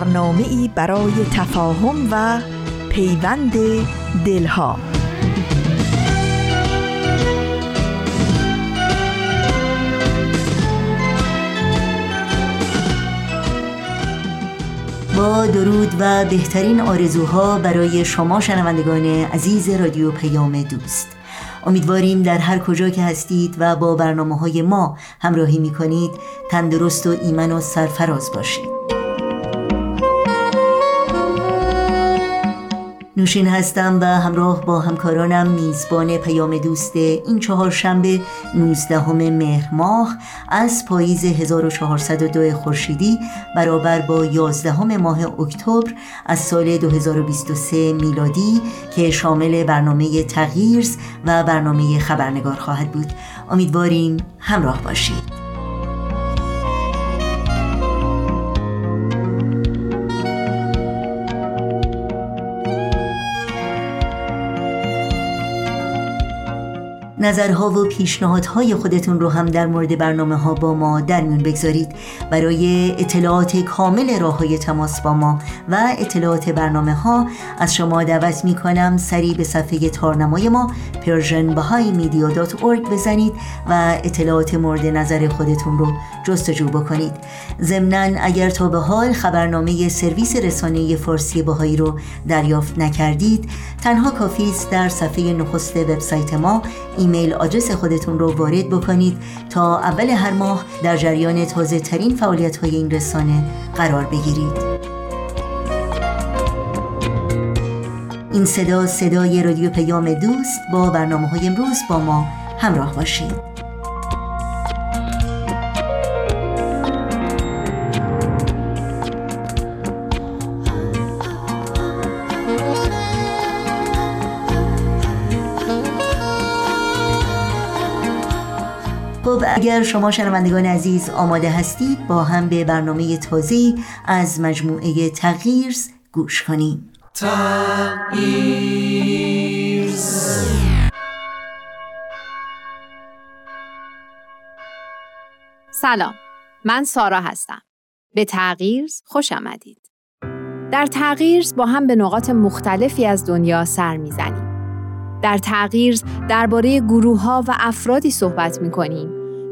برنامه ای برای تفاهم و پیوند دلها. با درود و بهترین آرزوها برای شما شنوندگان عزیز رادیو پیام دوست. امیدواریم در هر کجا که هستید و با برنامه های ما همراهی می کنید تندرست و ایمن و سرفراز باشید. نوشین هستم و همراه با همکارانم میزبان پیام دوست این چهارشنبه 19 مهر ماه از پاییز 1402 خورشیدی برابر با 11 ماه اکتبر از سال 2023 میلادی که شامل برنامه تغییرز و برنامه خبرنگار خواهد بود. امیدواریم همراه باشید. نظرها و پیشنهادهای خودتون رو هم در مورد برنامه ها با ما در میون بگذارید. برای اطلاعات کامل راه های تماس با ما و اطلاعات برنامه ها از شما دعوت می کنم سریع به صفحه تارنمای ما persianbahaimedia.org بزنید و اطلاعات مورد نظر خودتون رو جستجو بکنید. ضمنا اگر تا به حال خبرنامه سرویس رسانه فارسی بهایی رو دریافت نکردید تنها کافی است در صفحه نخست وبسایت ما ایمیل آدرس خودتون رو وارد بکنید تا اول هر ماه در جریان تازه ترین فعالیت های این رسانه قرار بگیرید. این صدا صدای رادیو پیام دوست با برنامه های امروز با ما همراه باشید. اگر شما شنوندگان عزیز آماده هستید با هم به برنامه تازه از مجموعه تغییرز گوش کنیم. سلام من سارا هستم. به تغییرز خوش آمدید. در تغییرز با هم به نقاط مختلفی از دنیا سر می‌زنیم. در تغییرز درباره گروه ها و افرادی صحبت می کنیم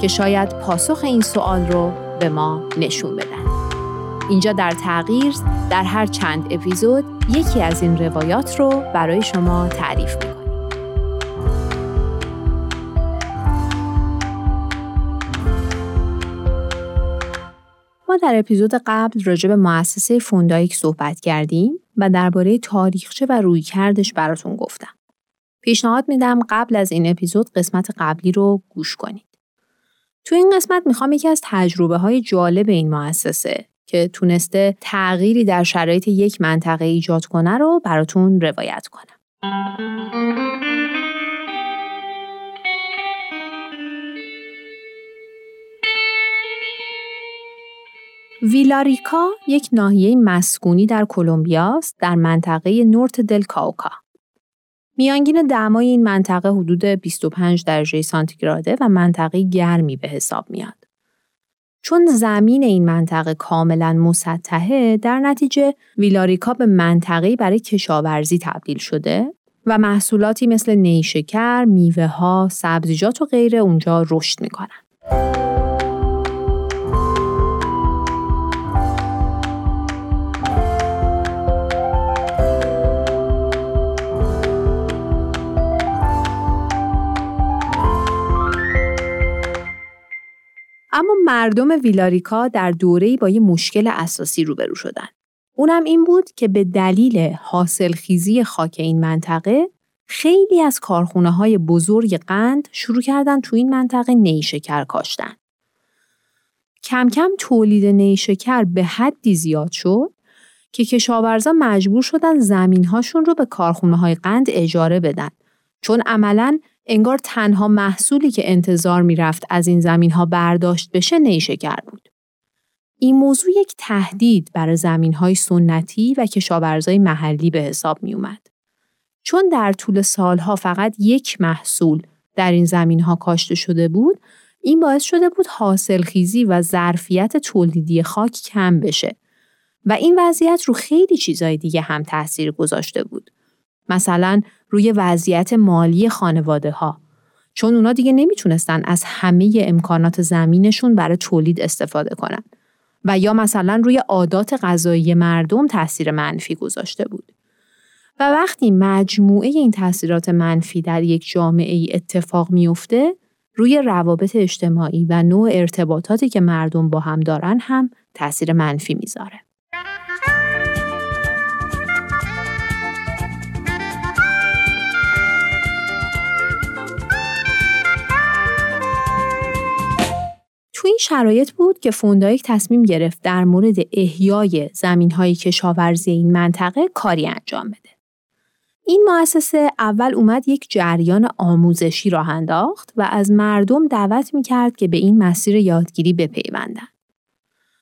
که شاید پاسخ این سوال رو به ما نشون بدن. اینجا در تغییر در هر چند اپیزود یکی از این روایات رو برای شما تعریف می‌کنیم. ما در اپیزود قبل راجع به مؤسسه فوندایک صحبت کردیم و درباره تاریخچه و رویکردش براتون گفتم. پیشنهاد میدم قبل از این اپیزود قسمت قبلی رو گوش کنید. تو این قسمت می‌خوام یکی از تجربه های جالب این مؤسسه که تونسته تغییری در شرایط یک منطقه ایجاد کنه رو براتون روایت کنم. ویلاریکا یک ناحیه مسکونی در کلمبیا است در منطقه نورت دل کاوکا. میانگین دمای این منطقه حدود 25 درجه سانتیگراده و منطقه گرمی به حساب میاد. چون زمین این منطقه کاملا مسطحه در نتیجه ویلاریکا به منطقه برای کشاورزی تبدیل شده و محصولاتی مثل نیشکر، میوه ها، سبزیجات و غیره اونجا رشد می‌کنن. اما مردم ویلاریکا در دوره‌ای با یه مشکل اساسی روبرو شدن. اونم این بود که به دلیل حاصلخیزی خاک این منطقه خیلی از کارخونه های بزرگ قند شروع کردن تو این منطقه نیشکر کاشتن. کم کم تولید نیشکر به حدی زیاد شد که کشاورزا مجبور شدن زمینهاشون رو به کارخونه های قند اجاره بدن چون عملا انگار تنها محصولی که انتظار می‌رفت از این زمین ها برداشت بشه نیشکر بود. این موضوع یک تهدید برای زمین های سنتی و کشاورزای محلی به حساب می اومد. چون در طول سالها فقط یک محصول در این زمین ها کاشته شده بود، این باعث شده بود حاصلخیزی و ظرفیت تولیدی خاک کم بشه و این وضعیت رو خیلی چیزای دیگه هم تاثیر گذاشته بود. مثلا روی وضعیت مالی خانواده ها. چون اونا دیگه نمی‌تونستن از همه امکانات زمینشون برای تولید استفاده کنن. و یا مثلا روی عادات غذایی مردم تاثیر منفی گذاشته بود. و وقتی مجموعه این تاثیرات منفی در یک جامعه ای اتفاق میفته، روی روابط اجتماعی و نوع ارتباطاتی که مردم با هم دارن هم تاثیر منفی می‌ذاره. تو این شرایط بود که فوندایک تصمیم گرفت در مورد احیای زمین های کشاورزی این منطقه کاری انجام بده. این مؤسسه اول اومد یک جریان آموزشی راه انداخت و از مردم دعوت می‌کرد که به این مسیر یادگیری بپیوندن.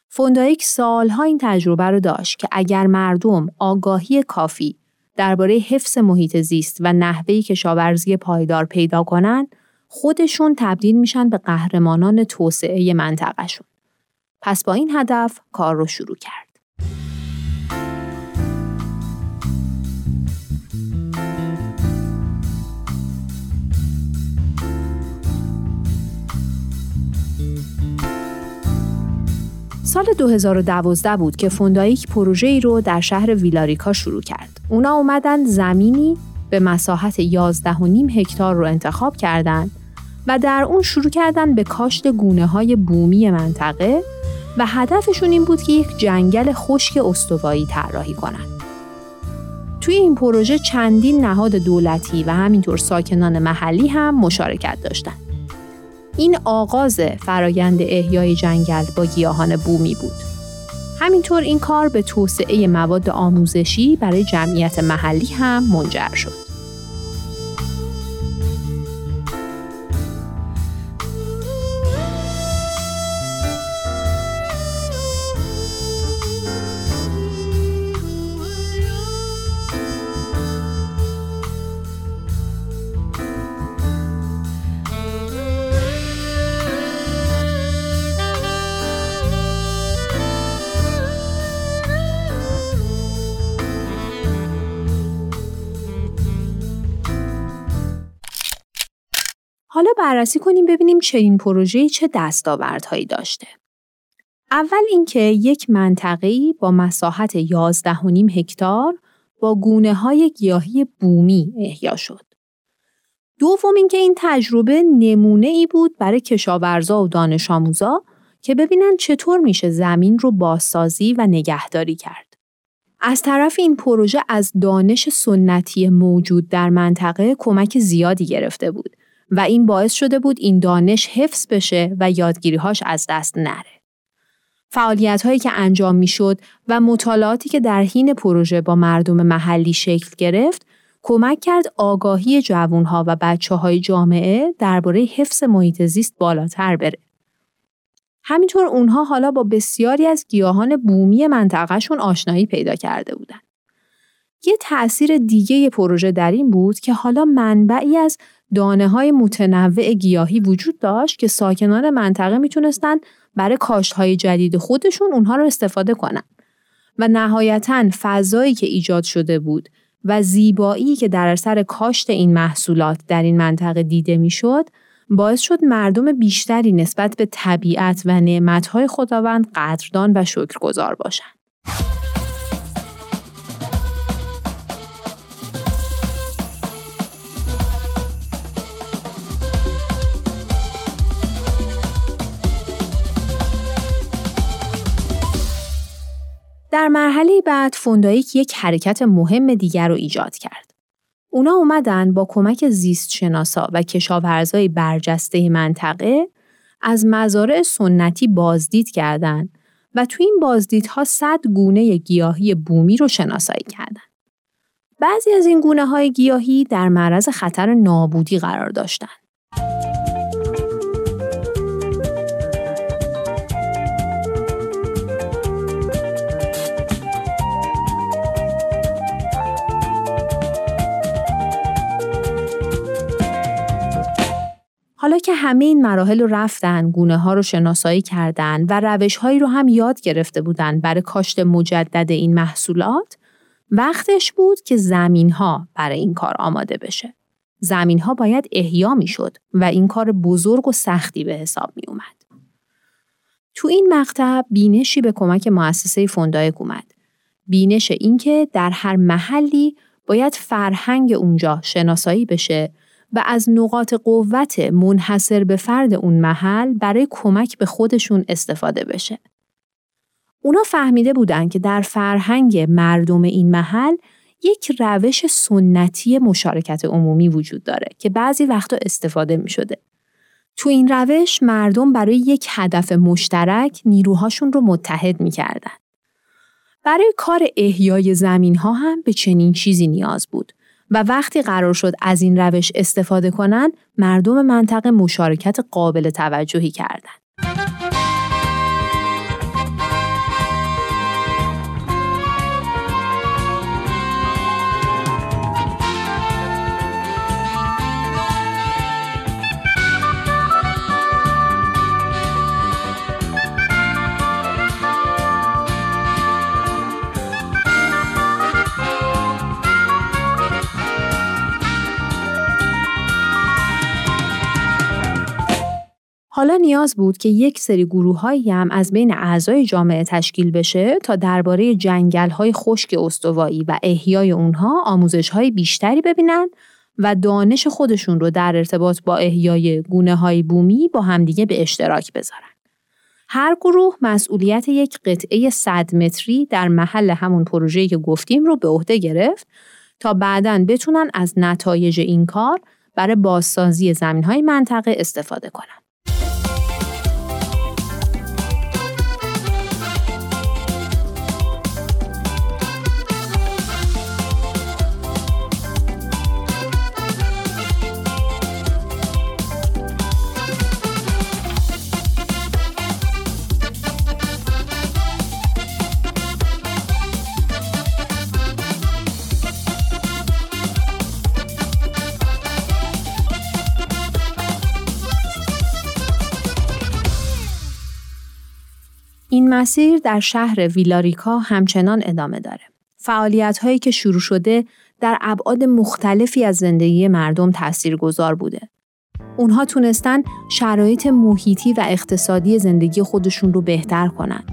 فوندایک سالها این تجربه رو داشت که اگر مردم آگاهی کافی درباره حفظ محیط زیست و نحوه کشاورزی پایدار پیدا کنند، خودشون تبدیل میشن به قهرمانان توسعه منطقهشون. پس با این هدف کار رو شروع کرد. سال 2012 بود که فوندایک پروژه ای رو در شهر ویلاریکا شروع کرد. اونا اومدن زمینی به مساحت 11.5 هکتار رو انتخاب کردند و در اون شروع کردن به کاشت گونه های بومی منطقه و هدفشون این بود که یک جنگل خشک استوایی طراحی کنند. توی این پروژه چندین نهاد دولتی و همینطور ساکنان محلی هم مشارکت داشتند. این آغاز فرایند احیای جنگل با گیاهان بومی بود. همینطور این کار به توسعه مواد آموزشی برای جمعیت محلی هم منجر شد. بررسی کنیم ببینیم چنین پروژه چه دستاوردهایی داشته. اول اینکه یک منطقه‌ای با مساحت 11.5 هکتار با گونه های گیاهی بومی احیا شد. دوم اینکه این تجربه نمونه ای بود برای کشاورزا و دانش آموزا که ببینن چطور میشه زمین رو بازسازی و نگهداری کرد. از طرف این پروژه از دانش سنتی موجود در منطقه کمک زیادی گرفته بود و این باعث شده بود این دانش حفظ بشه و یادگیریهاش از دست نره. فعالیت هایی که انجام می شد و مطالعاتی که در حین پروژه با مردم محلی شکل گرفت کمک کرد آگاهی جوانها و بچه های جامعه درباره حفظ محیط زیست بالاتر بره. همینطور اونها حالا با بسیاری از گیاهان بومی منطقهشون آشنایی پیدا کرده بودن. یه تأثیر دیگه پروژه در این بود که حالا منبعی از دانه های متنوع گیاهی وجود داشت که ساکنان منطقه می‌تونستن برای کاشت های جدید خودشون اونها رو استفاده کنن. و نهایتا فضایی که ایجاد شده بود و زیبایی که در اثر کاشت این محصولات در این منطقه دیده می‌شد باعث شد مردم بیشتری نسبت به طبیعت و نعمتهای خداوند قدردان و شکرگزار باشند. در مرحله بعد فوندایک یک حرکت مهم دیگر رو ایجاد کرد. اونا اومدن با کمک زیست شناسا و کشاورزای برجسته منطقه از مزارع سنتی بازدید کردند و تو این بازدیدها صد گونه گیاهی بومی رو شناسایی کردند. بعضی از این گونه های گیاهی در معرض خطر نابودی قرار داشتند. حالا که همه این مراحل رو رفتن، گونه ها رو شناسایی کردن و روش هایی رو هم یاد گرفته بودن برای کاشت مجدد این محصولات، وقتش بود که زمین ها برای این کار آماده بشه. زمین ها باید احیا می شد و این کار بزرگ و سختی به حساب می اومد. تو این مقطع بینشی به کمک مؤسسه فوندایک اومد. بینش اینکه در هر محلی باید فرهنگ اونجا شناسایی بشه و از نقاط قوت منحصر به فرد اون محل برای کمک به خودشون استفاده بشه. اونا فهمیده بودن که در فرهنگ مردم این محل یک روش سنتی مشارکت عمومی وجود داره که بعضی وقتا استفاده می شده. تو این روش مردم برای یک هدف مشترک نیروهاشون رو متحد می کردن. برای کار احیای زمین ها هم به چنین چیزی نیاز بود و وقتی قرار شد از این روش استفاده کنند، مردم منطقه مشارکت قابل توجهی کردند. حالا نیاز بود که یک سری گروه هم از بین اعضای جامعه تشکیل بشه تا درباره جنگل های خشک استوایی و احیای اونها آموزش های بیشتری ببینن و دانش خودشون رو در ارتباط با احیای گونه های بومی با همدیگه به اشتراک بذارن. هر گروه مسئولیت یک قطعه 100 متری در محل همون پروژه‌ای که گفتیم رو به عهده گرفت تا بعدا بتونن از نتایج این کار برای بازسازی زمین های منطقه استفاده کنن. مسیر در شهر ویلاریکا همچنان ادامه داره. فعالیت هایی که شروع شده در ابعاد مختلفی از زندگی مردم تأثیر گذار بوده. اونها تونستن شرایط محیطی و اقتصادی زندگی خودشون رو بهتر کنن.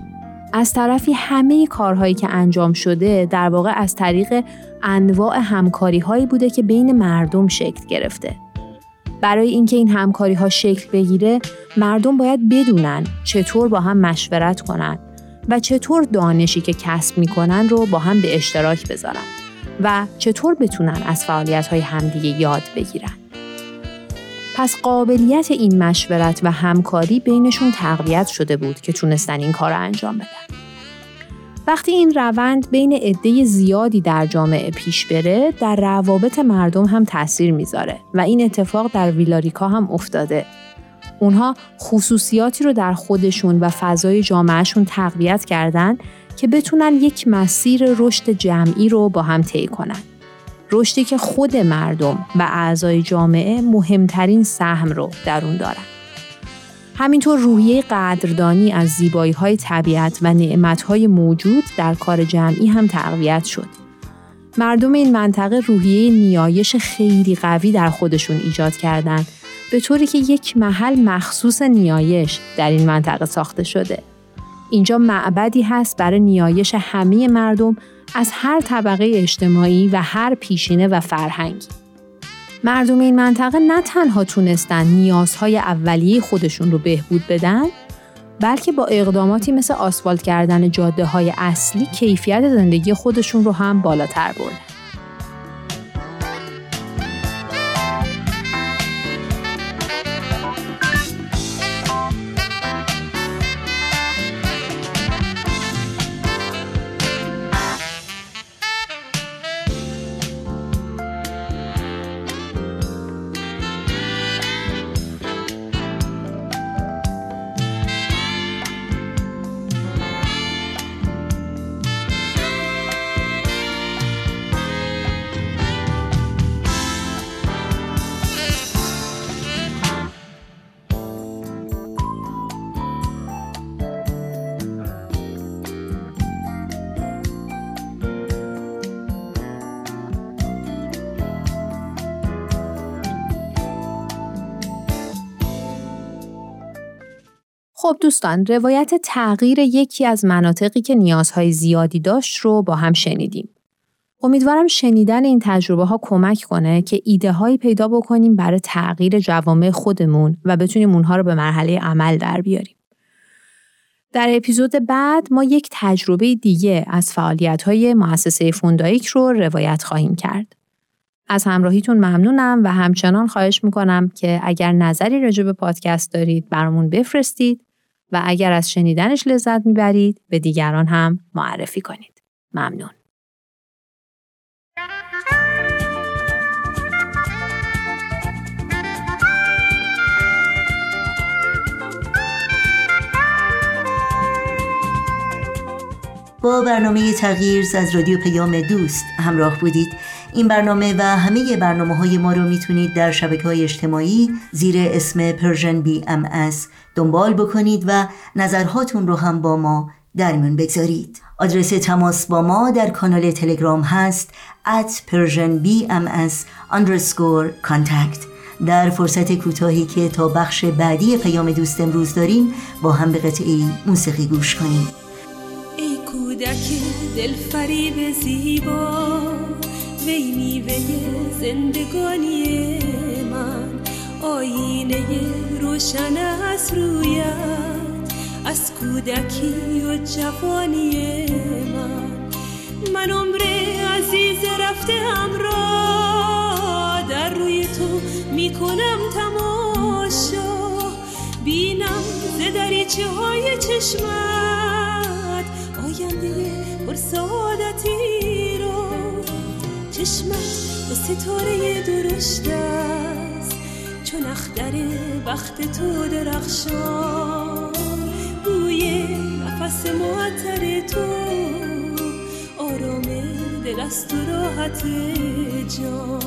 از طرفی همه کارهایی که انجام شده در واقع از طریق انواع همکاری هایی بوده که بین مردم شکل گرفته. برای اینکه این همکاری ها شکل بگیره مردم باید بدونن چطور با هم مشورت کنن و چطور دانشی که کسب می‌کنن رو با هم به اشتراک بذارن و چطور بتونن از فعالیت های همدیگه یاد بگیرن. پس قابلیت این مشورت و همکاری بینشون تقویت شده بود که تونستن این کار رو انجام بدن. وقتی این روند بین عده زیادی در جامعه پیش بره در روابط مردم هم تاثیر می‌ذاره و این اتفاق در ویلاریکا هم افتاده اونها خصوصیاتی رو در خودشون و فضای جامعهشون تقویت کردن که بتونن یک مسیر رشد جمعی رو با هم طی کنن. رشدی که خود مردم و اعضای جامعه مهمترین سهم رو در اون دارن. همینطور روحیه قدردانی از زیبایی های طبیعت و نعمت های موجود در کار جمعی هم تقویت شد. مردم این منطقه روحیه نیایش خیلی قوی در خودشون ایجاد کردند به طوری که یک محل مخصوص نیایش در این منطقه ساخته شده. اینجا معبدی هست برای نیایش همه مردم از هر طبقه اجتماعی و هر پیشینه و فرهنگی. مردم این منطقه نه تنها تونستن نیازهای اولیه خودشون رو بهبود بدن بلکه با اقداماتی مثل آسفالت کردن جاده های اصلی کیفیت زندگی خودشون رو هم بالاتر بردن. خب دوستان روایت تغییر یکی از مناطقی که نیازهای زیادی داشت رو با هم شنیدیم. امیدوارم شنیدن این تجربه ها کمک کنه که ایده هایی پیدا بکنیم برای تغییر جوامع خودمون و بتونیم اونها رو به مرحله عمل در بیاریم. در اپیزود بعد ما یک تجربه دیگه از فعالیت های مؤسسه فوندایک رو روایت خواهیم کرد. از همراهیتون ممنونم و همچنان خواهش می‌کنم که اگر نظری راجع به پادکست دارید برامون بفرستید و اگر از شنیدنش لذت می‌برید به دیگران هم معرفی کنید. ممنون. با برنامه تغییر از رادیو پیام دوست همراه بودید این برنامه و همه برنامه های ما رو می‌تونید در شبکه های اجتماعی زیر اسم Persian BM دنبال بکنید و نظرهاتون رو هم با ما در میون بگذارید. آدرس تماس با ما در کانال تلگرام هست at persianbms در فرصت کوتاهی که تا بخش بعدی پیام دوست امروز داریم با هم به قطعی موسیقی گوش کنیم. ای کودک دل فریب زیبا وی میوه زندگانی من آینه روشن از رویت از کودکی و جوانی من. من عمر عزیز رفته همراه در روی تو می‌کنم تماشا. بینم ز دریچه های چشمت آینده پر سعادتی رو چشمت با ستاره درشت چون اختر بخت تو درخشان. بوی نفس معطر تو آرام دل است و راحت جان.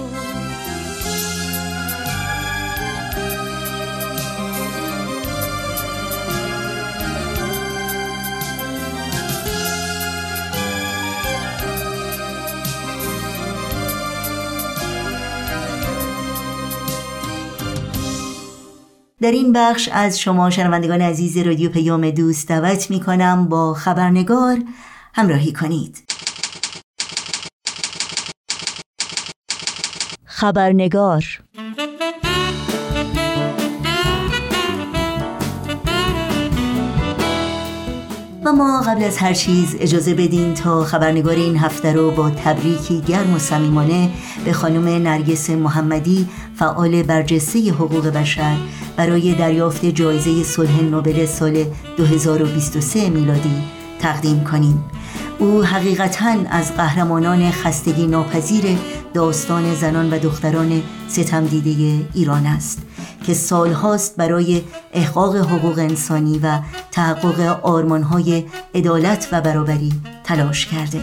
در این بخش از شما شنوندگان عزیز رادیو پیام دوست دعوت می کنم با خبرنگار همراهی کنید. خبرنگار و ما قبل از هر چیز اجازه بدین تا خبرنگار این هفته رو با تبریکی گرم و صمیمانه به خانم نرگس محمدی فعال برجسته حقوق بشر برای دریافت جایزه صلح نوبل سال 2023 میلادی تقدیم کنیم. او حقیقتا از قهرمانان خستگی ناپذیر داستان زنان و دختران ستم دیده ایران است که سالهاست برای احقاق حقوق انسانی و تحقق آرمانهای عدالت و برابری تلاش کرده.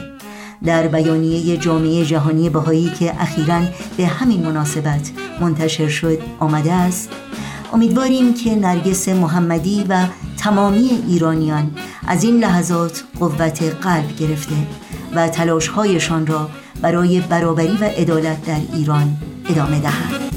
در بیانیه جامعه جهانی بهایی که اخیرا به همین مناسبت منتشر شد آمده است. امیدواریم که نرگس محمدی و تمامی ایرانیان از این لحظات قوت قلب گرفته و تلاشهایشان را برای برابری و عدالت در ایران ادامه دهند.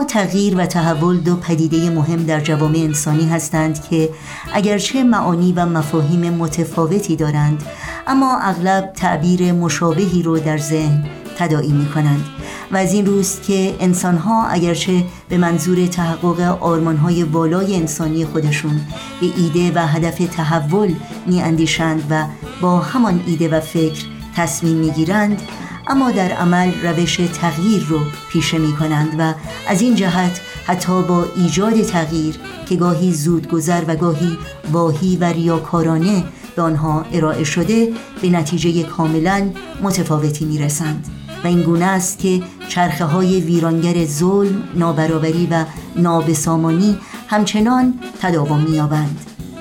و تغییر و تحول دو پدیده مهم در جوامع انسانی هستند که اگرچه معانی و مفاهیم متفاوتی دارند اما اغلب تعبیر مشابهی رو در ذهن تدائی می کنند و از این روست که انسانها اگرچه به منظور تحقق آرمانهای والای انسانی خودشون به ایده و هدف تحول می اندیشند و با همان ایده و فکر تصمیم می گیرند اما در عمل روش تغییر رو پیشه می کنند و از این جهت حتی با ایجاد تغییر که گاهی زودگذر و گاهی واهی و ریاکارانه به آنها ارائه شده به نتیجه کاملا متفاوتی می رسند و این گونه است که چرخه های ویرانگر ظلم، نابرابری و نابسامانی همچنان تداوم می‌یابند.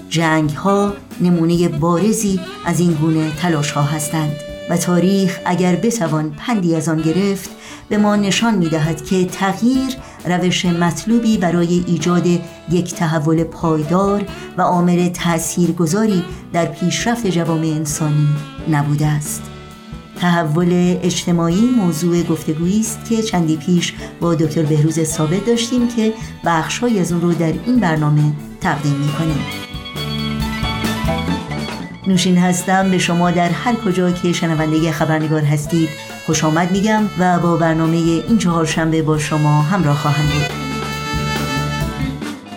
جنگ ها نمونه بارزی از این گونه تلاش ها هستند و تاریخ اگر بتوان پندی از آن گرفت به ما نشان می دهد که تغییر روش مطلوبی برای ایجاد یک تحول پایدار و عامل تاثیرگذاری در پیشرفت جوامع انسانی نبوده است. تحول اجتماعی موضوع گفتگویی است که چندی پیش با دکتر بهروز ثابت داشتیم که بخشهایی از اون رو در این برنامه تقدیم می کنیم. نوشین هستم به شما در هر کجا که شنونده خبرنگار هستید خوش آمد میگم و با برنامه این چهارشنبه با شما همراه خواهم بود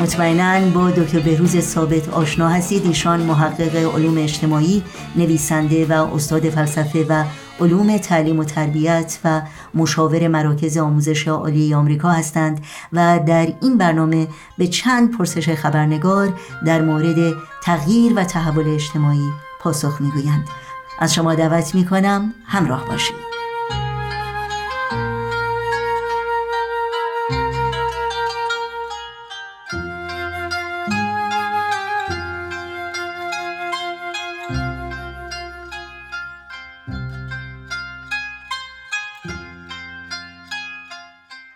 مطمئنا با دکتر بهروز ثابت آشنا هستید ایشان محقق علوم اجتماعی نویسنده و استاد فلسفه و علوم تعلیم و تربیت و مشاور مراکز آموزش عالی آمریکا هستند و در این برنامه به چند پرسش خبرنگار در مورد تغییر و تحول اجتماعی پاسخ می‌گویند. از شما دعوت می کنم همراه باشید.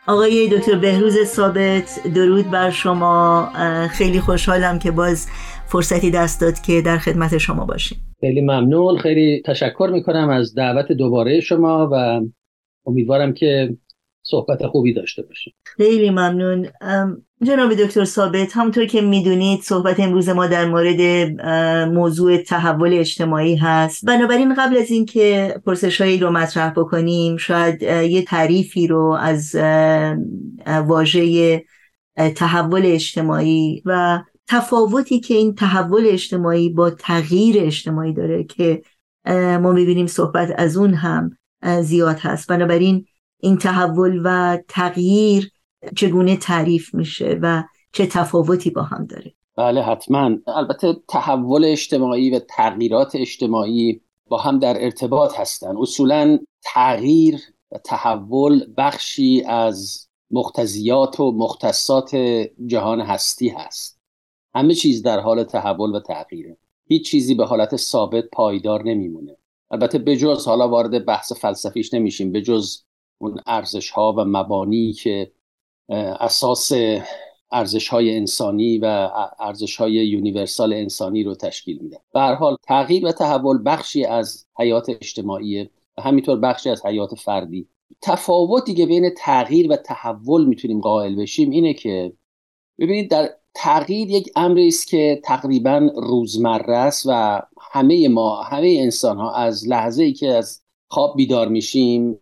آقای دکتر بهروز ثابت درود بر شما. خیلی خوشحالم که باز فرصتی دست داد که در خدمت شما باشیم. خیلی ممنون. خیلی تشکر می‌کنم از دعوت دوباره شما و امیدوارم که صحبت خوبی داشته باشیم. خیلی ممنون. جناب دکتر ثابت همطور که می‌دونید صحبت امروز ما در مورد موضوع تحول اجتماعی هست. بنابراین قبل از اینکه پرسشهایی رو مطرح بکنیم شاید یه تعریفی رو از واژه تحول اجتماعی و تفاوتی که این تحول اجتماعی با تغییر اجتماعی داره که ما می‌بینیم صحبت از اون هم زیاد هست. بنابراین این تحول و تغییر چگونه تعریف میشه و چه تفاوتی با هم داره؟ بله حتما. البته تحول اجتماعی و تغییرات اجتماعی با هم در ارتباط هستند اصولا تغییر و تحول بخشی از مختزیات و مختصات جهان هستی هست. همه چیز در حال تحول و تغییره. هیچ چیزی به حالت ثابت پایدار نمیمونه. البته بجز حالا وارد بحث فلسفیش نمیشیم. بجز اون ارزش ها و مبانی که اساس ارزش های انسانی و ارزش های یونیورسال انسانی رو تشکیل میده. به حال تغییر و تحول بخشی از حیات اجتماعی و همینطور بخشی از حیات فردی. تفاوتی که بین تغییر و تحول می‌تونیم قائل بشیم اینه که ببینید در تغییر یک امری است که تقریبا روزمره است و همه ما همه انسان ها از لحظه ای که از خواب بیدار میشیم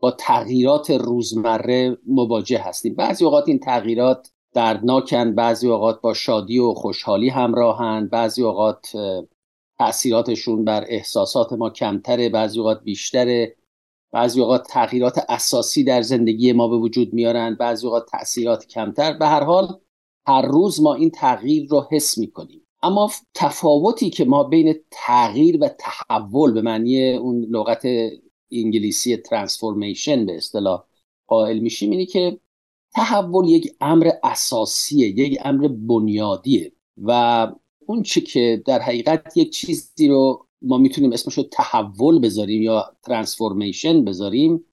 با تغییرات روزمره مواجه هستیم. بعضی اوقات این تغییرات دردناکن بعضی اوقات با شادی و خوشحالی همراهند بعضی اوقات تاثیراتشون بر احساسات ما کمتره بعضی اوقات بیشتره بعضی اوقات تغییرات اساسی در زندگی ما به وجود میارن بعضی اوقات تاثیرات کمتر. به هر حال هر روز ما این تغییر رو حس می‌کنیم. اما تفاوتی که ما بین تغییر و تحول به معنی اون لغت انگلیسی ترانسفورمیشن به اصطلاح قائل میشیم اینه که تحول یک امر اساسیه یک امر بنیادیه و اون چی که در حقیقت یک چیزی رو ما می‌تونیم اسمش رو تحول بذاریم یا ترانسفورمیشن بذاریم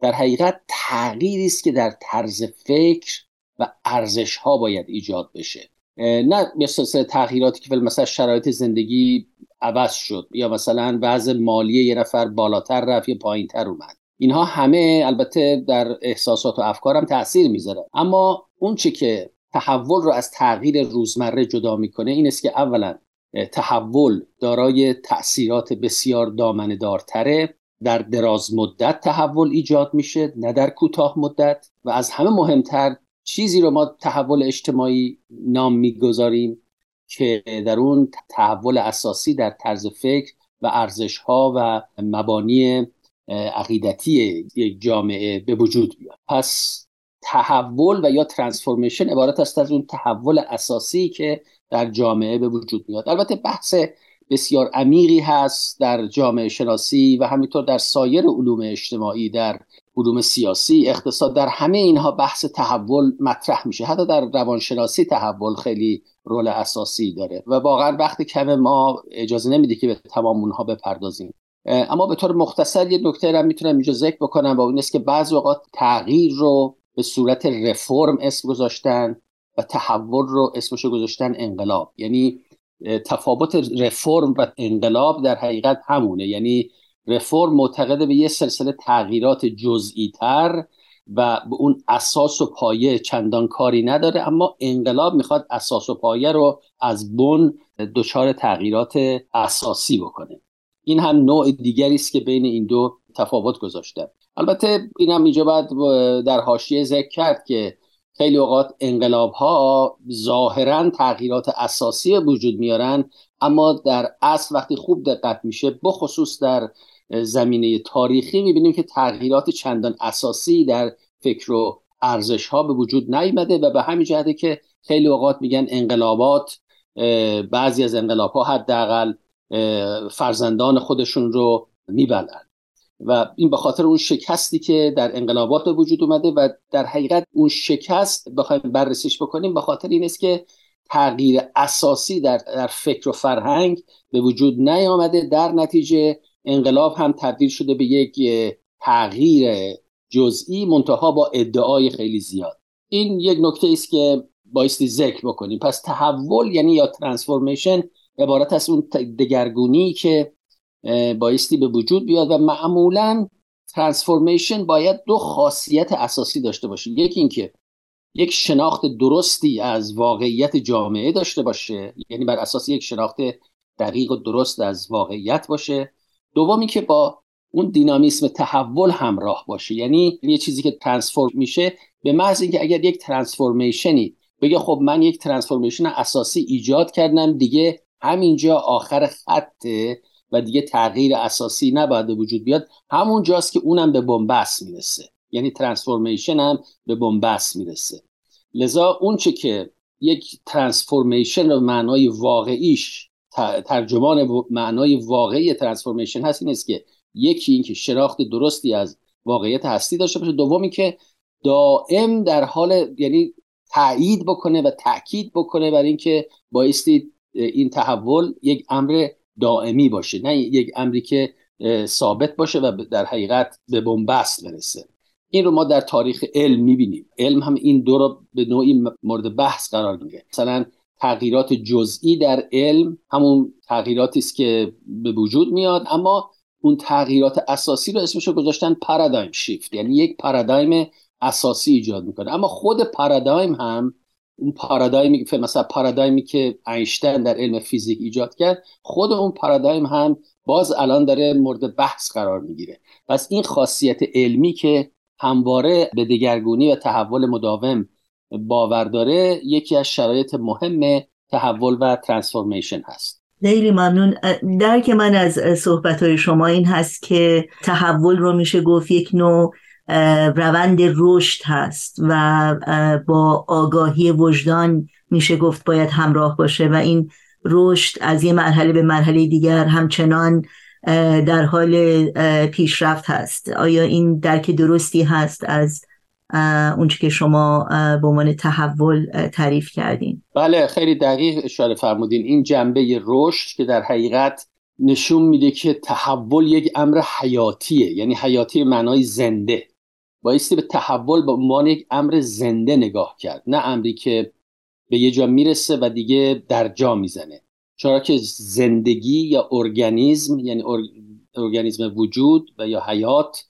در حقیقت تغییری است که در طرز فکر و ارزش ها باید ایجاد بشه. نه مثل تغییراتی که مثلا شرایط زندگی عوض شد. یا مثلا وضع مالی یه نفر بالاتر رفت یا پایینتر اومد. اینها همه البته در احساسات و افکارم تاثیر می‌ذاره. اما اون چه که تحول رو از تغییر روزمره جدا می‌کنه این است که اولا تحول دارای تاثیرات بسیار دامنه دارتره در دراز مدت تحول ایجاد میشه نه در کوتاه مدت. و از همه مهمتر چیزی رو ما تحول اجتماعی نام می‌گذاریم. که در اون تحول اساسی در طرز فکر و ارزش ها و مبانی عقیدتی یک جامعه به وجود بیاد. پس تحول و یا ترانسفورمیشن عبارت است از اون تحول اساسی که در جامعه به وجود میاد. البته بحث بسیار عمیقی هست در جامعه شناسی و همینطور در سایر علوم اجتماعی در علوم سیاسی. اقتصاد در همه اینها بحث تحول مطرح میشه. حتی در روانشناسی تحول خیلی رول اساسی داره و واقعا وقت کم ما اجازه نمیده که به تمام اونها بپردازیم. اما به طور مختصر یه نکته را می‌تونم اینجا ذکر بکنم و اون است که بعضی اوقات تغییر رو به صورت رفرم اسم گذاشتن و تحول رو اسمش گذاشتن انقلاب. یعنی تفاوت رفرم و انقلاب در حقیقت همونه. یعنی رفرم معتقد به یه سلسله تغییرات جزئی تر و به اون اساس و پایه چندان کاری نداره اما انقلاب می‌خواد اساس و پایه رو از بن دچار تغییرات اساسی بکنه. این هم نوع دیگری است که بین این دو تفاوت گذاشته. البته اینم اینجا باید در حاشیه ذکر کرد که خیلی اوقات انقلاب ها ظاهرا تغییرات اساسی وجود میارن اما در اصل وقتی خوب دقت میشه بخصوص در زمینه تاریخی می‌بینیم که تغییرات چندان اساسی در فکر و ارزش ها به وجود نیامده و به همین جهته که خیلی اوقات میگن انقلابات بعضی از انقلاب ها حداقل فرزندان خودشون رو میبلند و این به خاطر اون شکستی که در انقلابات به وجود اومده و در حقیقت اون شکست بخوایم بررسیش بکنیم به خاطر این است که تغییر اساسی در, در فکر و فرهنگ به وجود نیامده در نتیجه انقلاب هم تبدیل شده به یک تغییر جزئی منتها با ادعای خیلی زیاد. این یک نکته است که بایستی ذکر بکنیم. پس تحول یعنی یا ترانسفورمیشن عبارت از اون دگرگونی که بایستی به وجود بیاد و معمولا ترانسفورمیشن باید دو خاصیت اساسی داشته باشه. یکی اینکه یک شناخت درستی از واقعیت جامعه داشته باشه یعنی بر اساس یک شناخت دقیق و درست از واقعیت باشه. دومی که با اون دینامیسم تحول همراه باشه یعنی یه چیزی که ترانسفورم میشه به محض اینکه اگر یک ترانسفورمیشنی بگه خب من یک transformation اساسی ایجاد کردم دیگه همینجا آخر خطه و دیگه تغییر اساسی نباید وجود بیاد. همون جاست که اونم به بنبست می‌رسه. یعنی transformation هم به بنبست می‌رسه. لذا اون چه که یک transformation رو معنای واقعیش ترجمان معنای واقعی transformation هست این است که یکی این که شناخت درستی از واقعیت هستی داشته باشه دومی که دائم در حال یعنی تایید بکنه و تاکید بکنه بر اینکه بایستی این تحول یک امر دائمی باشه نه یک امری که ثابت باشه و در حقیقت به بنبست برسه. این رو ما در تاریخ علم می‌بینیم. علم هم این دو رو به نوعی مورد بحث قرار میده. مثلا تغییرات جزئی در علم همون تغییراتی است که به وجود میاد اما اون تغییرات اساسی رو اسمش رو گذاشتن پارادایم شیفت یعنی یک پارادایم اساسی ایجاد می‌کنه. اما خود پارادایم هم اون پارادایمی که مثلا پارادایمی که اینشتین در علم فیزیک ایجاد کرد خود اون پارادایم هم باز الان داره مورد بحث قرار می‌گیره. پس این خاصیت علمی که همواره به دگرگونی و تحول مداوم باور داره یکی از شرایط مهم تحول و ترانسفورمیشن هست. خیلی ممنون. درک من از صحبت های شما این هست که تحول رو میشه گفت یک نوع روند رشد هست و با آگاهی وجدان میشه گفت باید همراه باشه و این رشد از یه مرحله به مرحله دیگر همچنان در حال پیشرفت هست. آیا این درک درستی هست از اونچه که شما به عنوان تحول تعریف کردین. بله خیلی دقیق اشاره فرمودین. این جنبه رشد که در حقیقت نشون میده که تحول یک امر حیاتیه یعنی حیاتی معنای زنده. بایستی به تحول به عنوان یک امر زنده نگاه کرد. نه امری که به یه جا می‌رسه و دیگه در جا می‌زنه. چرا که زندگی یا ارگانیزم یعنی ارگانیزم وجود و یا حیات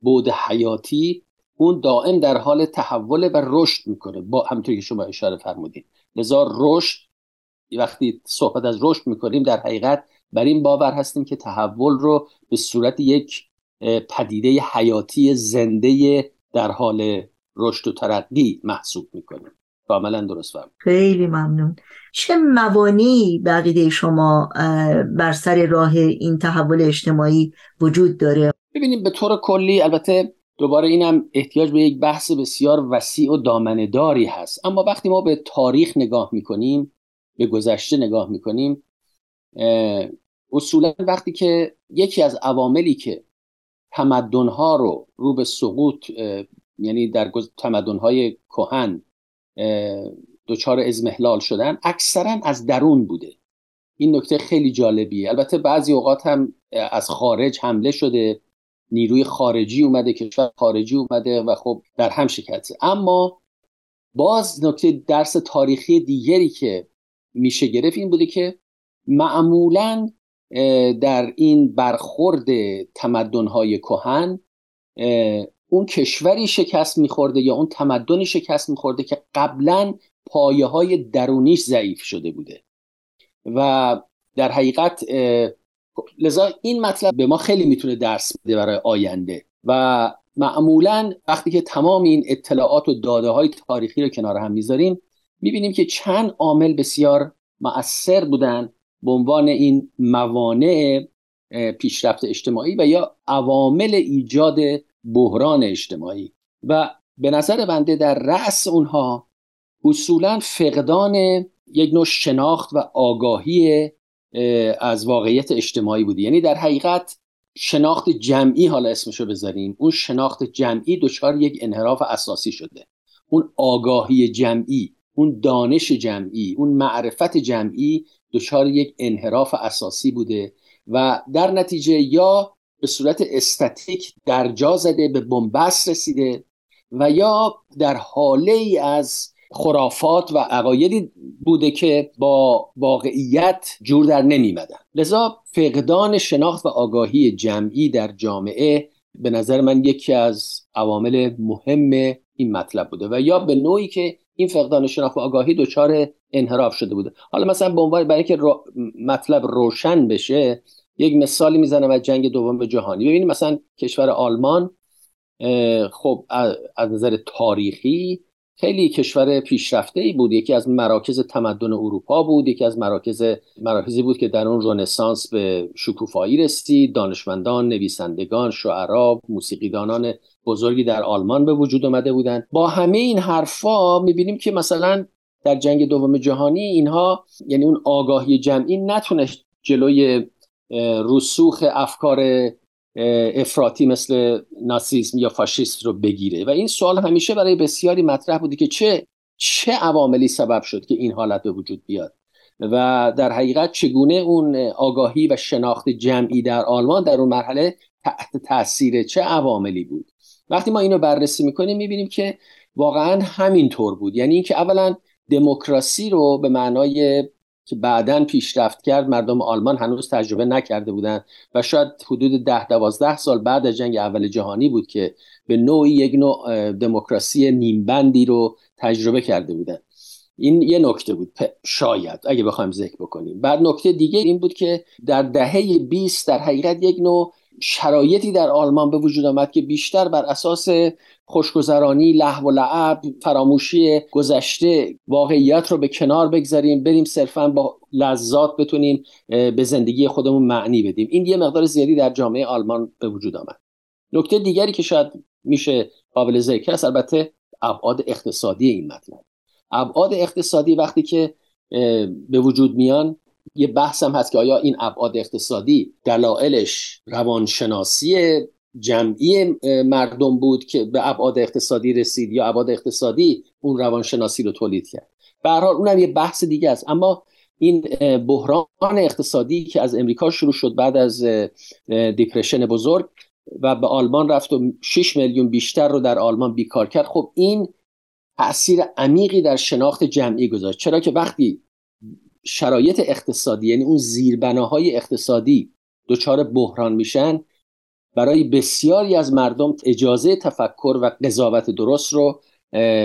بود حیاتی اون دائم در حال تحول و رشد می‌کنه. با همطوری که شما اشاره فرمودین. لذا رشد وقتی صحبت از رشد می‌کنیم در حقیقت بر این باور هستیم که تحول رو به صورت یک پدیده حیاتی زنده در حال رشد و ترقی محسوب می‌کنیم. کاملا درست فهم. خیلی ممنون. چه موانی بقیده شما بر سر راه این تحول اجتماعی وجود داره؟ ببینیم به طور کلی البته دوباره اینم احتیاج به یک بحث بسیار وسیع و دامنهداری هست. اما وقتی ما به تاریخ نگاه می‌کنیم به گذشته نگاه می‌کنیم اصولا وقتی که یکی از عواملی که تمدنها رو رو به سقوط یعنی در تمدنهای کهن دچار ازمهلال شدن اکثرا از درون بوده. این نکته خیلی جالبیه. البته بعضی اوقات هم از خارج حمله شده. نیروی خارجی اومده کشور خارجی اومده و خب در هم شکسته. اما باز نکته درس تاریخی دیگری که میشه گرفت این بوده که معمولا در این برخورد تمدنهای کهن اون کشوری شکست میخورده یا اون تمدنی شکست میخورده که قبلا پایه های درونیش ضعیف شده بوده. و در حقیقت لذا این مطلب به ما خیلی می‌تونه درس بده برای آینده. و معمولا وقتی که تمام این اطلاعات و داده های تاریخی رو کنار هم می‌ذاریم می‌بینیم که چند عامل بسیار مؤثر بودن به عنوان این موانع پیشرفت اجتماعی و یا عوامل ایجاد بحران اجتماعی. و به نظر بنده در رأس اونها اصولا فقدان یک نوع شناخت و آگاهی از واقعیت اجتماعی بودی. یعنی در حقیقت شناخت جمعی حالا اسمشو بذاریم. اون شناخت جمعی دچار یک انحراف اساسی شده. اون آگاهی جمعی اون دانش جمعی اون معرفت جمعی دچار یک انحراف اساسی بوده و در نتیجه یا به صورت استاتیک در جا زده به بنبست رسیده و یا در حاله ای از خرافات و عقایدی بوده که با واقعیت جور در نمیمدن. لذا فقدان شناخت و آگاهی جمعی در جامعه به نظر من یکی از عوامل مهم این مطلب بوده و یا به نوعی که این فقدان شناخت و آگاهی دچار انحراف شده بوده. حالا مثلا به عنوان برای اینکه مطلب روشن بشه یک مثالی می‌زنم از جنگ دوم جهانی. ببینید مثلا کشور آلمان خب از نظر تاریخی خیلی کشور پیشرفته ای بود. یکی از مراکز تمدن اروپا بود یکی از مراکز مراکزی بود که در اون رنسانس به شکوفایی رسید. دانشمندان نویسندگان شعرا موسیقیدانان بزرگی در آلمان به وجود آمده بودند. با همه این حرفا می‌بینیم که مثلا در جنگ دوم جهانی اینها یعنی اون آگاهی جمعی نتونست جلوی رسوخ افکار افراطی مثل ناسیسم یا فاشیست رو بگیره. و این سوال همیشه برای بسیاری مطرح بودی که چه چه عواملی سبب شد که این حالت به وجود بیاد. و در حقیقت چگونه اون آگاهی و شناخت جمعی در آلمان در اون مرحله تحت تاثیر چه عواملی بود؟ وقتی ما اینو بررسی می‌کنیم می‌بینیم که واقعا همین طور بود. یعنی اینکه اولا دموکراسی رو به معنای که بعدا پیشرفت کرد مردم آلمان هنوز تجربه نکرده بودند و شاید حدود ده دوازده سال بعد از جنگ اول جهانی بود که به نوعی یک نوع دموکراسی نیمبندی رو تجربه کرده بودند این یه نکته بود. شاید اگه بخوایم ذکر بکنیم. بعد نکته دیگه این بود که در دهه 20 در حقیقت یک نوع شرایطی در آلمان به وجود آمد که بیشتر بر اساس خوشگذرانی لحو و لعب فراموشی گذشته واقعیت رو به کنار بگذاریم بریم صرفا با لذات بتونیم به زندگی خودمون معنی بدیم. این یه مقدار زیادی در جامعه آلمان به وجود آمد. نکته دیگری که شاید میشه قابل ذکر است البته ابعاد اقتصادی این مطلب. ابعاد اقتصادی وقتی که به وجود میان یه بحث هم هست که آیا این ابعاد اقتصادی دلایلش روانشناسی جمعی مردم بود که به ابعاد اقتصادی رسید یا ابعاد اقتصادی اون روانشناسی رو تولید کرد؟ به هر حال اونم یه بحث دیگه است. اما این بحران اقتصادی که از امریکا شروع شد بعد از دیپرشن بزرگ و به آلمان رفت و 6 میلیون بیشتر رو در آلمان بیکار کرد خب این تاثیر عمیقی در شناخت جمعی گذاشت. چرا که وقتی شرایط اقتصادی یعنی اون زیربناهای اقتصادی دچار بحران میشن برای بسیاری از مردم اجازه تفکر و قضاوت درست رو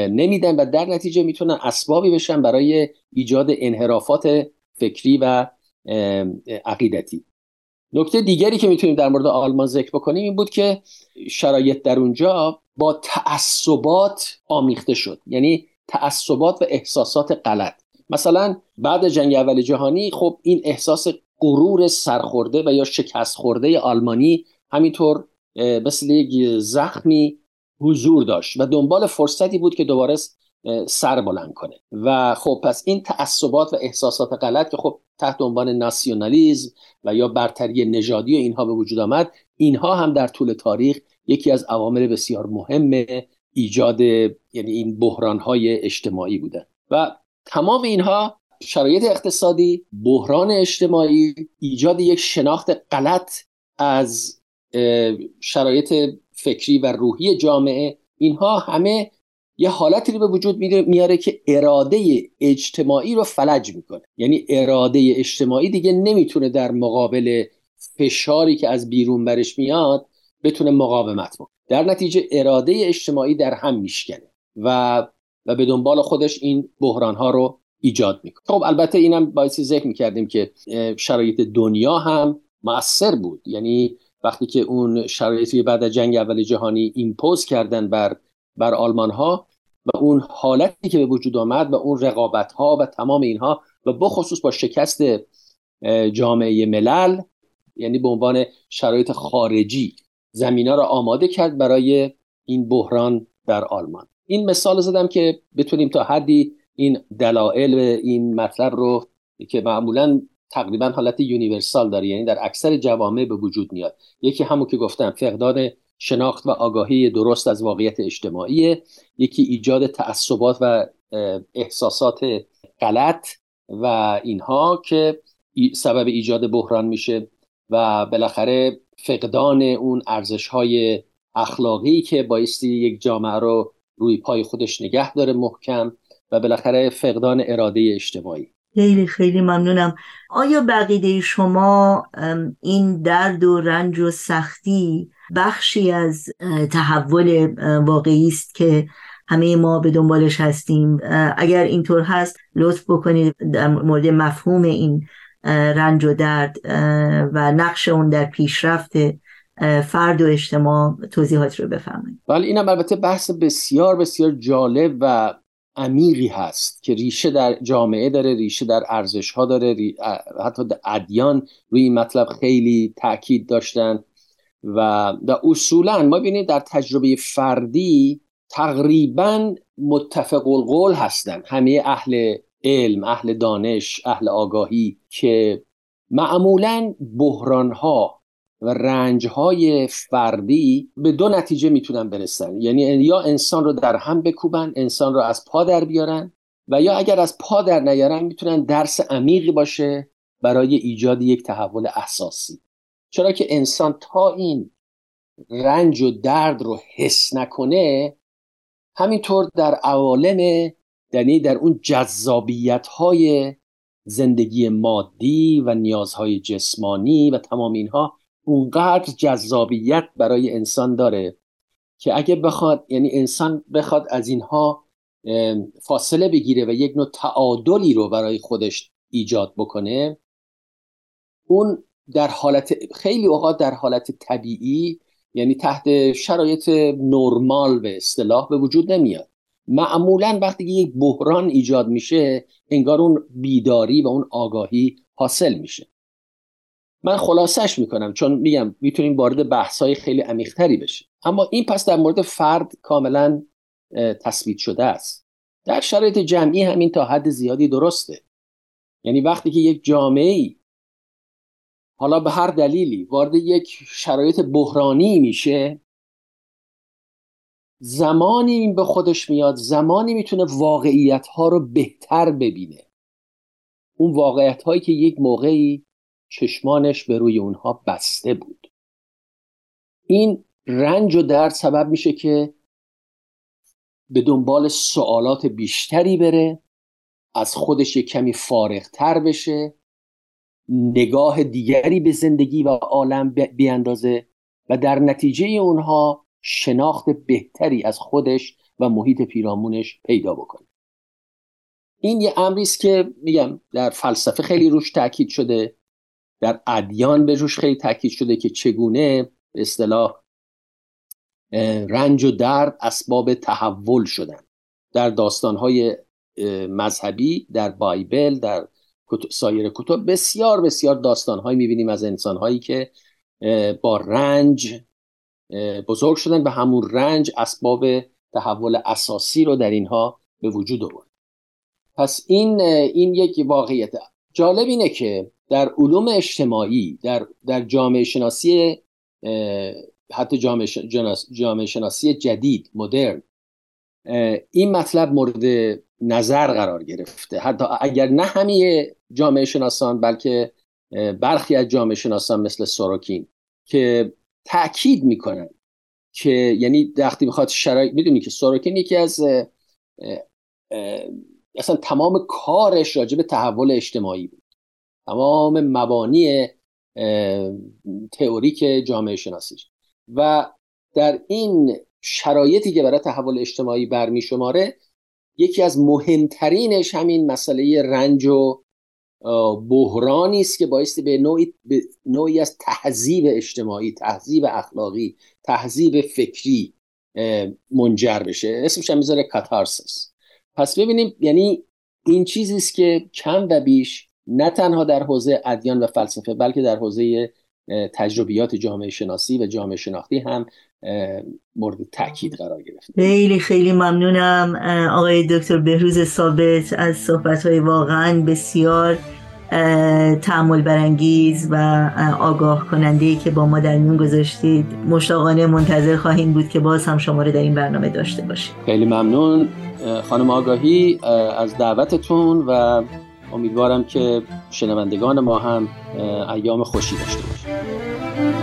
نمیدن و در نتیجه می‌تونن اسبابی بشن برای ایجاد انحرافات فکری و عقیدتی. نکته دیگری که می‌تونیم در مورد آلمان ذکر بکنیم این بود که شرایط در اونجا با تعصبات آمیخته شد. یعنی تعصبات و احساسات غلط. مثلا بعد جنگ اول جهانی خب این احساس غرور سرخورده و یا شکست خورده آلمانی همینطور مثل یک زخمی حضور داشت و دنبال فرصتی بود که دوباره سر بلند کنه. و خب پس این تعصبات و احساسات غلط که خب تحت عنوان ناسیونالیزم و یا برتری نژادی اینها به وجود آمد اینها هم در طول تاریخ یکی از عوامل بسیار مهم ایجاد یعنی این بحران های اجتماعی بودن و تمام اینها شرایط اقتصادی بحران اجتماعی ایجاد یک شناخت غلط از شرایط فکری و روحی جامعه اینها همه یه حالتی رو به وجود میاره که اراده اجتماعی رو فلج می‌کنه. یعنی اراده اجتماعی دیگه نمی‌تونه در مقابل فشاری که از بیرون برش میاد بتونه مقاومت کنه در نتیجه اراده اجتماعی در هم میشکنه و و به دنبال خودش این بحران ها رو ایجاد می‌کنه. خب البته اینم باعث ذکر می‌کردیم که شرایط دنیا هم مؤثر بود. یعنی وقتی که اون شرایطی بعد از جنگ اول جهانی ایمپوز کردن بر بر آلمان ها و اون حالتی که به وجود آمد و اون رقابت ها و تمام اینها و بخصوص با شکست جامعه ملل یعنی به عنوان شرایط خارجی زمینا را آماده کرد برای این بحران در آلمان. این مثال زدم که بتونیم تا حدی این دلایل این مطلب رو که معمولا تقریبا حالت یونیورسال داره یعنی در اکثر جوامع به وجود میاد. یکی همون که گفتم فقدان شناخت و آگاهی درست از واقعیت اجتماعی یکی ایجاد تعصبات و احساسات غلط و اینها که سبب ایجاد بحران میشه و بالاخره فقدان اون ارزش های اخلاقی که بایستی یک جامعه رو روی پای خودش نگه داره محکم و بالاخره فقدان اراده اجتماعی. خیلی خیلی ممنونم. آیا بقیده شما این درد و رنج و سختی بخشی از تحول واقعی است که همه ما به دنبالش هستیم؟ اگر اینطور هست لطف بکنید در مورد مفهوم این رنج و درد و نقش اون در پیشرفت فرد و اجتماع توضیحات رو بفرمایید. ولی اینم البته بحث بسیار بسیار جالب و عمیقی هست که ریشه در جامعه داره ریشه در ارزش ها داره حتی در ادیان روی این مطلب خیلی تاکید داشتن و, و اصولا ما بینید در تجربه فردی تقریبا متفق القول هستن. همه اهل علم اهل دانش اهل آگاهی که معمولا بحران ها و رنج های فردی به دو نتیجه می‌تونن برسن. یعنی یا انسان رو در هم بکوبن انسان رو از پا در بیارن و یا اگر از پا در نیارن می‌تونن درس عمیقی باشه برای ایجاد یک تحول اساسی. چرا که انسان تا این رنج و درد رو حس نکنه همینطور در عوالم یعنی در اون جذابیت های زندگی مادی و نیازهای جسمانی و تمام اینها اونقدر جذابیت برای انسان داره که اگه بخواد یعنی انسان بخواد از اینها فاصله بگیره و یک نوع تعادلی رو برای خودش ایجاد بکنه اون در حالت خیلی اوقات در حالت طبیعی یعنی تحت شرایط نرمال به اصطلاح به وجود نمیاد. معمولا وقتی یک بحران ایجاد میشه انگار اون بیداری و اون آگاهی حاصل میشه. من خلاصش می‌کنم چون میگم می‌تونیم وارد بحث های خیلی عمیقتری بشه اما این پس در مورد فرد کاملا تثبیت شده است. در شرایط جمعی همین تا حد زیادی درسته. یعنی وقتی که یک جامعه حالا به هر دلیلی وارد یک شرایط بحرانی میشه زمانی به خودش میاد زمانی می‌تونه واقعیت ها رو بهتر ببینه. اون واقعیت هایی که یک موقعی چشمانش به روی اونها بسته بود. این رنج و درد سبب میشه که به دنبال سوالات بیشتری بره از خودش یک کمی فارغتر بشه نگاه دیگری به زندگی و عالم بیاندازه و در نتیجه اونها شناخت بهتری از خودش و محیط پیرامونش پیدا بکنه. این یه امری است که میگم در فلسفه خیلی روش تاکید شده. در ادیان به روش خیلی تاکید شده که چگونه به اصطلاح رنج و درد اسباب تحول شدن. در داستانهای مذهبی در بایبل در سایر کتب بسیار بسیار داستانهایی می‌بینیم از انسانهایی که با رنج بزرگ شدن به همون رنج اسباب تحول اساسی رو در اینها به وجود آورد. پس این این یک واقعیت. جالب اینه که در علوم اجتماعی در در جامعه شناسی حتی جامعه, جامعه شناسی جدید مدرن این مطلب مورد نظر قرار گرفته. حتی اگر نه همه جامعه شناسان بلکه برخی از جامعه شناسان مثل سوروکین که تاکید می‌کنن که یعنی وقتی بخواد شرایط می‌دونی که سوروکین یکی از اصلا تمام کارش راجع به تحول اجتماعی بود. تمام مبانی تئوریک جامعه شناسیش. و در این شرایطی که برای تحول اجتماعی برمی شماره یکی از مهمترینش همین مسئله رنج و بحرانی است که بایستی به نوعی, به نوعی از تهذیب اجتماعی تهذیب اخلاقی تهذیب فکری منجر بشه. اسمش هم می‌ذاره کاتارسس پس ببینیم یعنی این چیزی است که کم و بیش نه تنها در حوزه ادیان و فلسفه بلکه در حوزه تجربیات جامعه شناسی و جامعه شناختی هم مورد تاکید قرار گرفته. خیلی خیلی ممنونم آقای دکتر بهروز ثابت از صحبت های واقعا بسیار تعمل برانگیز و آگاه کننده ای که با ما در میون گذاشتید. مشتاقانه منتظر خواهیم بود که باز هم شما رو در این برنامه داشته باشیم. خیلی ممنون. خانم آگاهی از دعوتتون و امیدوارم که شنوندگان ما هم ایام خوشی داشته باشیم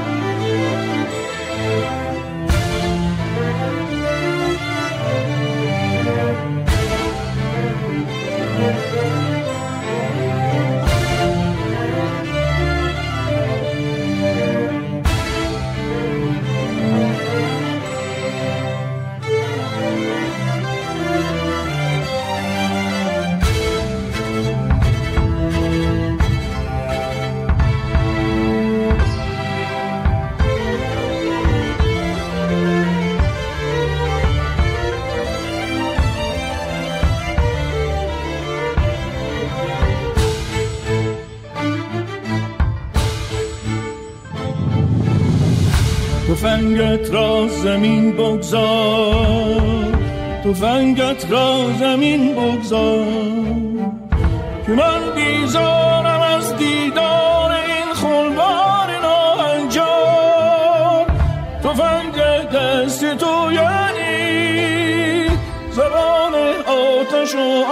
تفنگت را زمین بگذار. تفنگت را زمین بگذار. که من بیزارم از دیدار این خلبار ناهنجار تفنگ دست تو یعنی زبان آتش و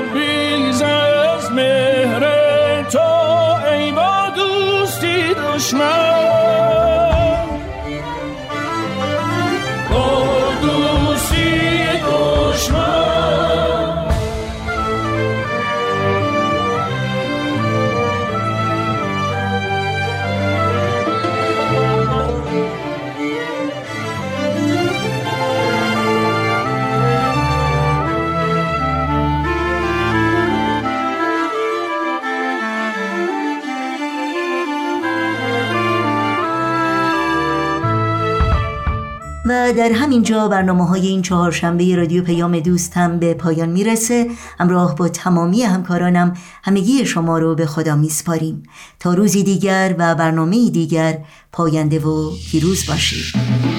Be. در همین جا برنامه های این چهارشنبه رادیو پیام دوست هم به پایان می‌رسه. همراه با تمامی همکارانم همگی شما رو به خدا میسپاریم. تا روزی دیگر و برنامه دیگر پاینده و پیروز باشید.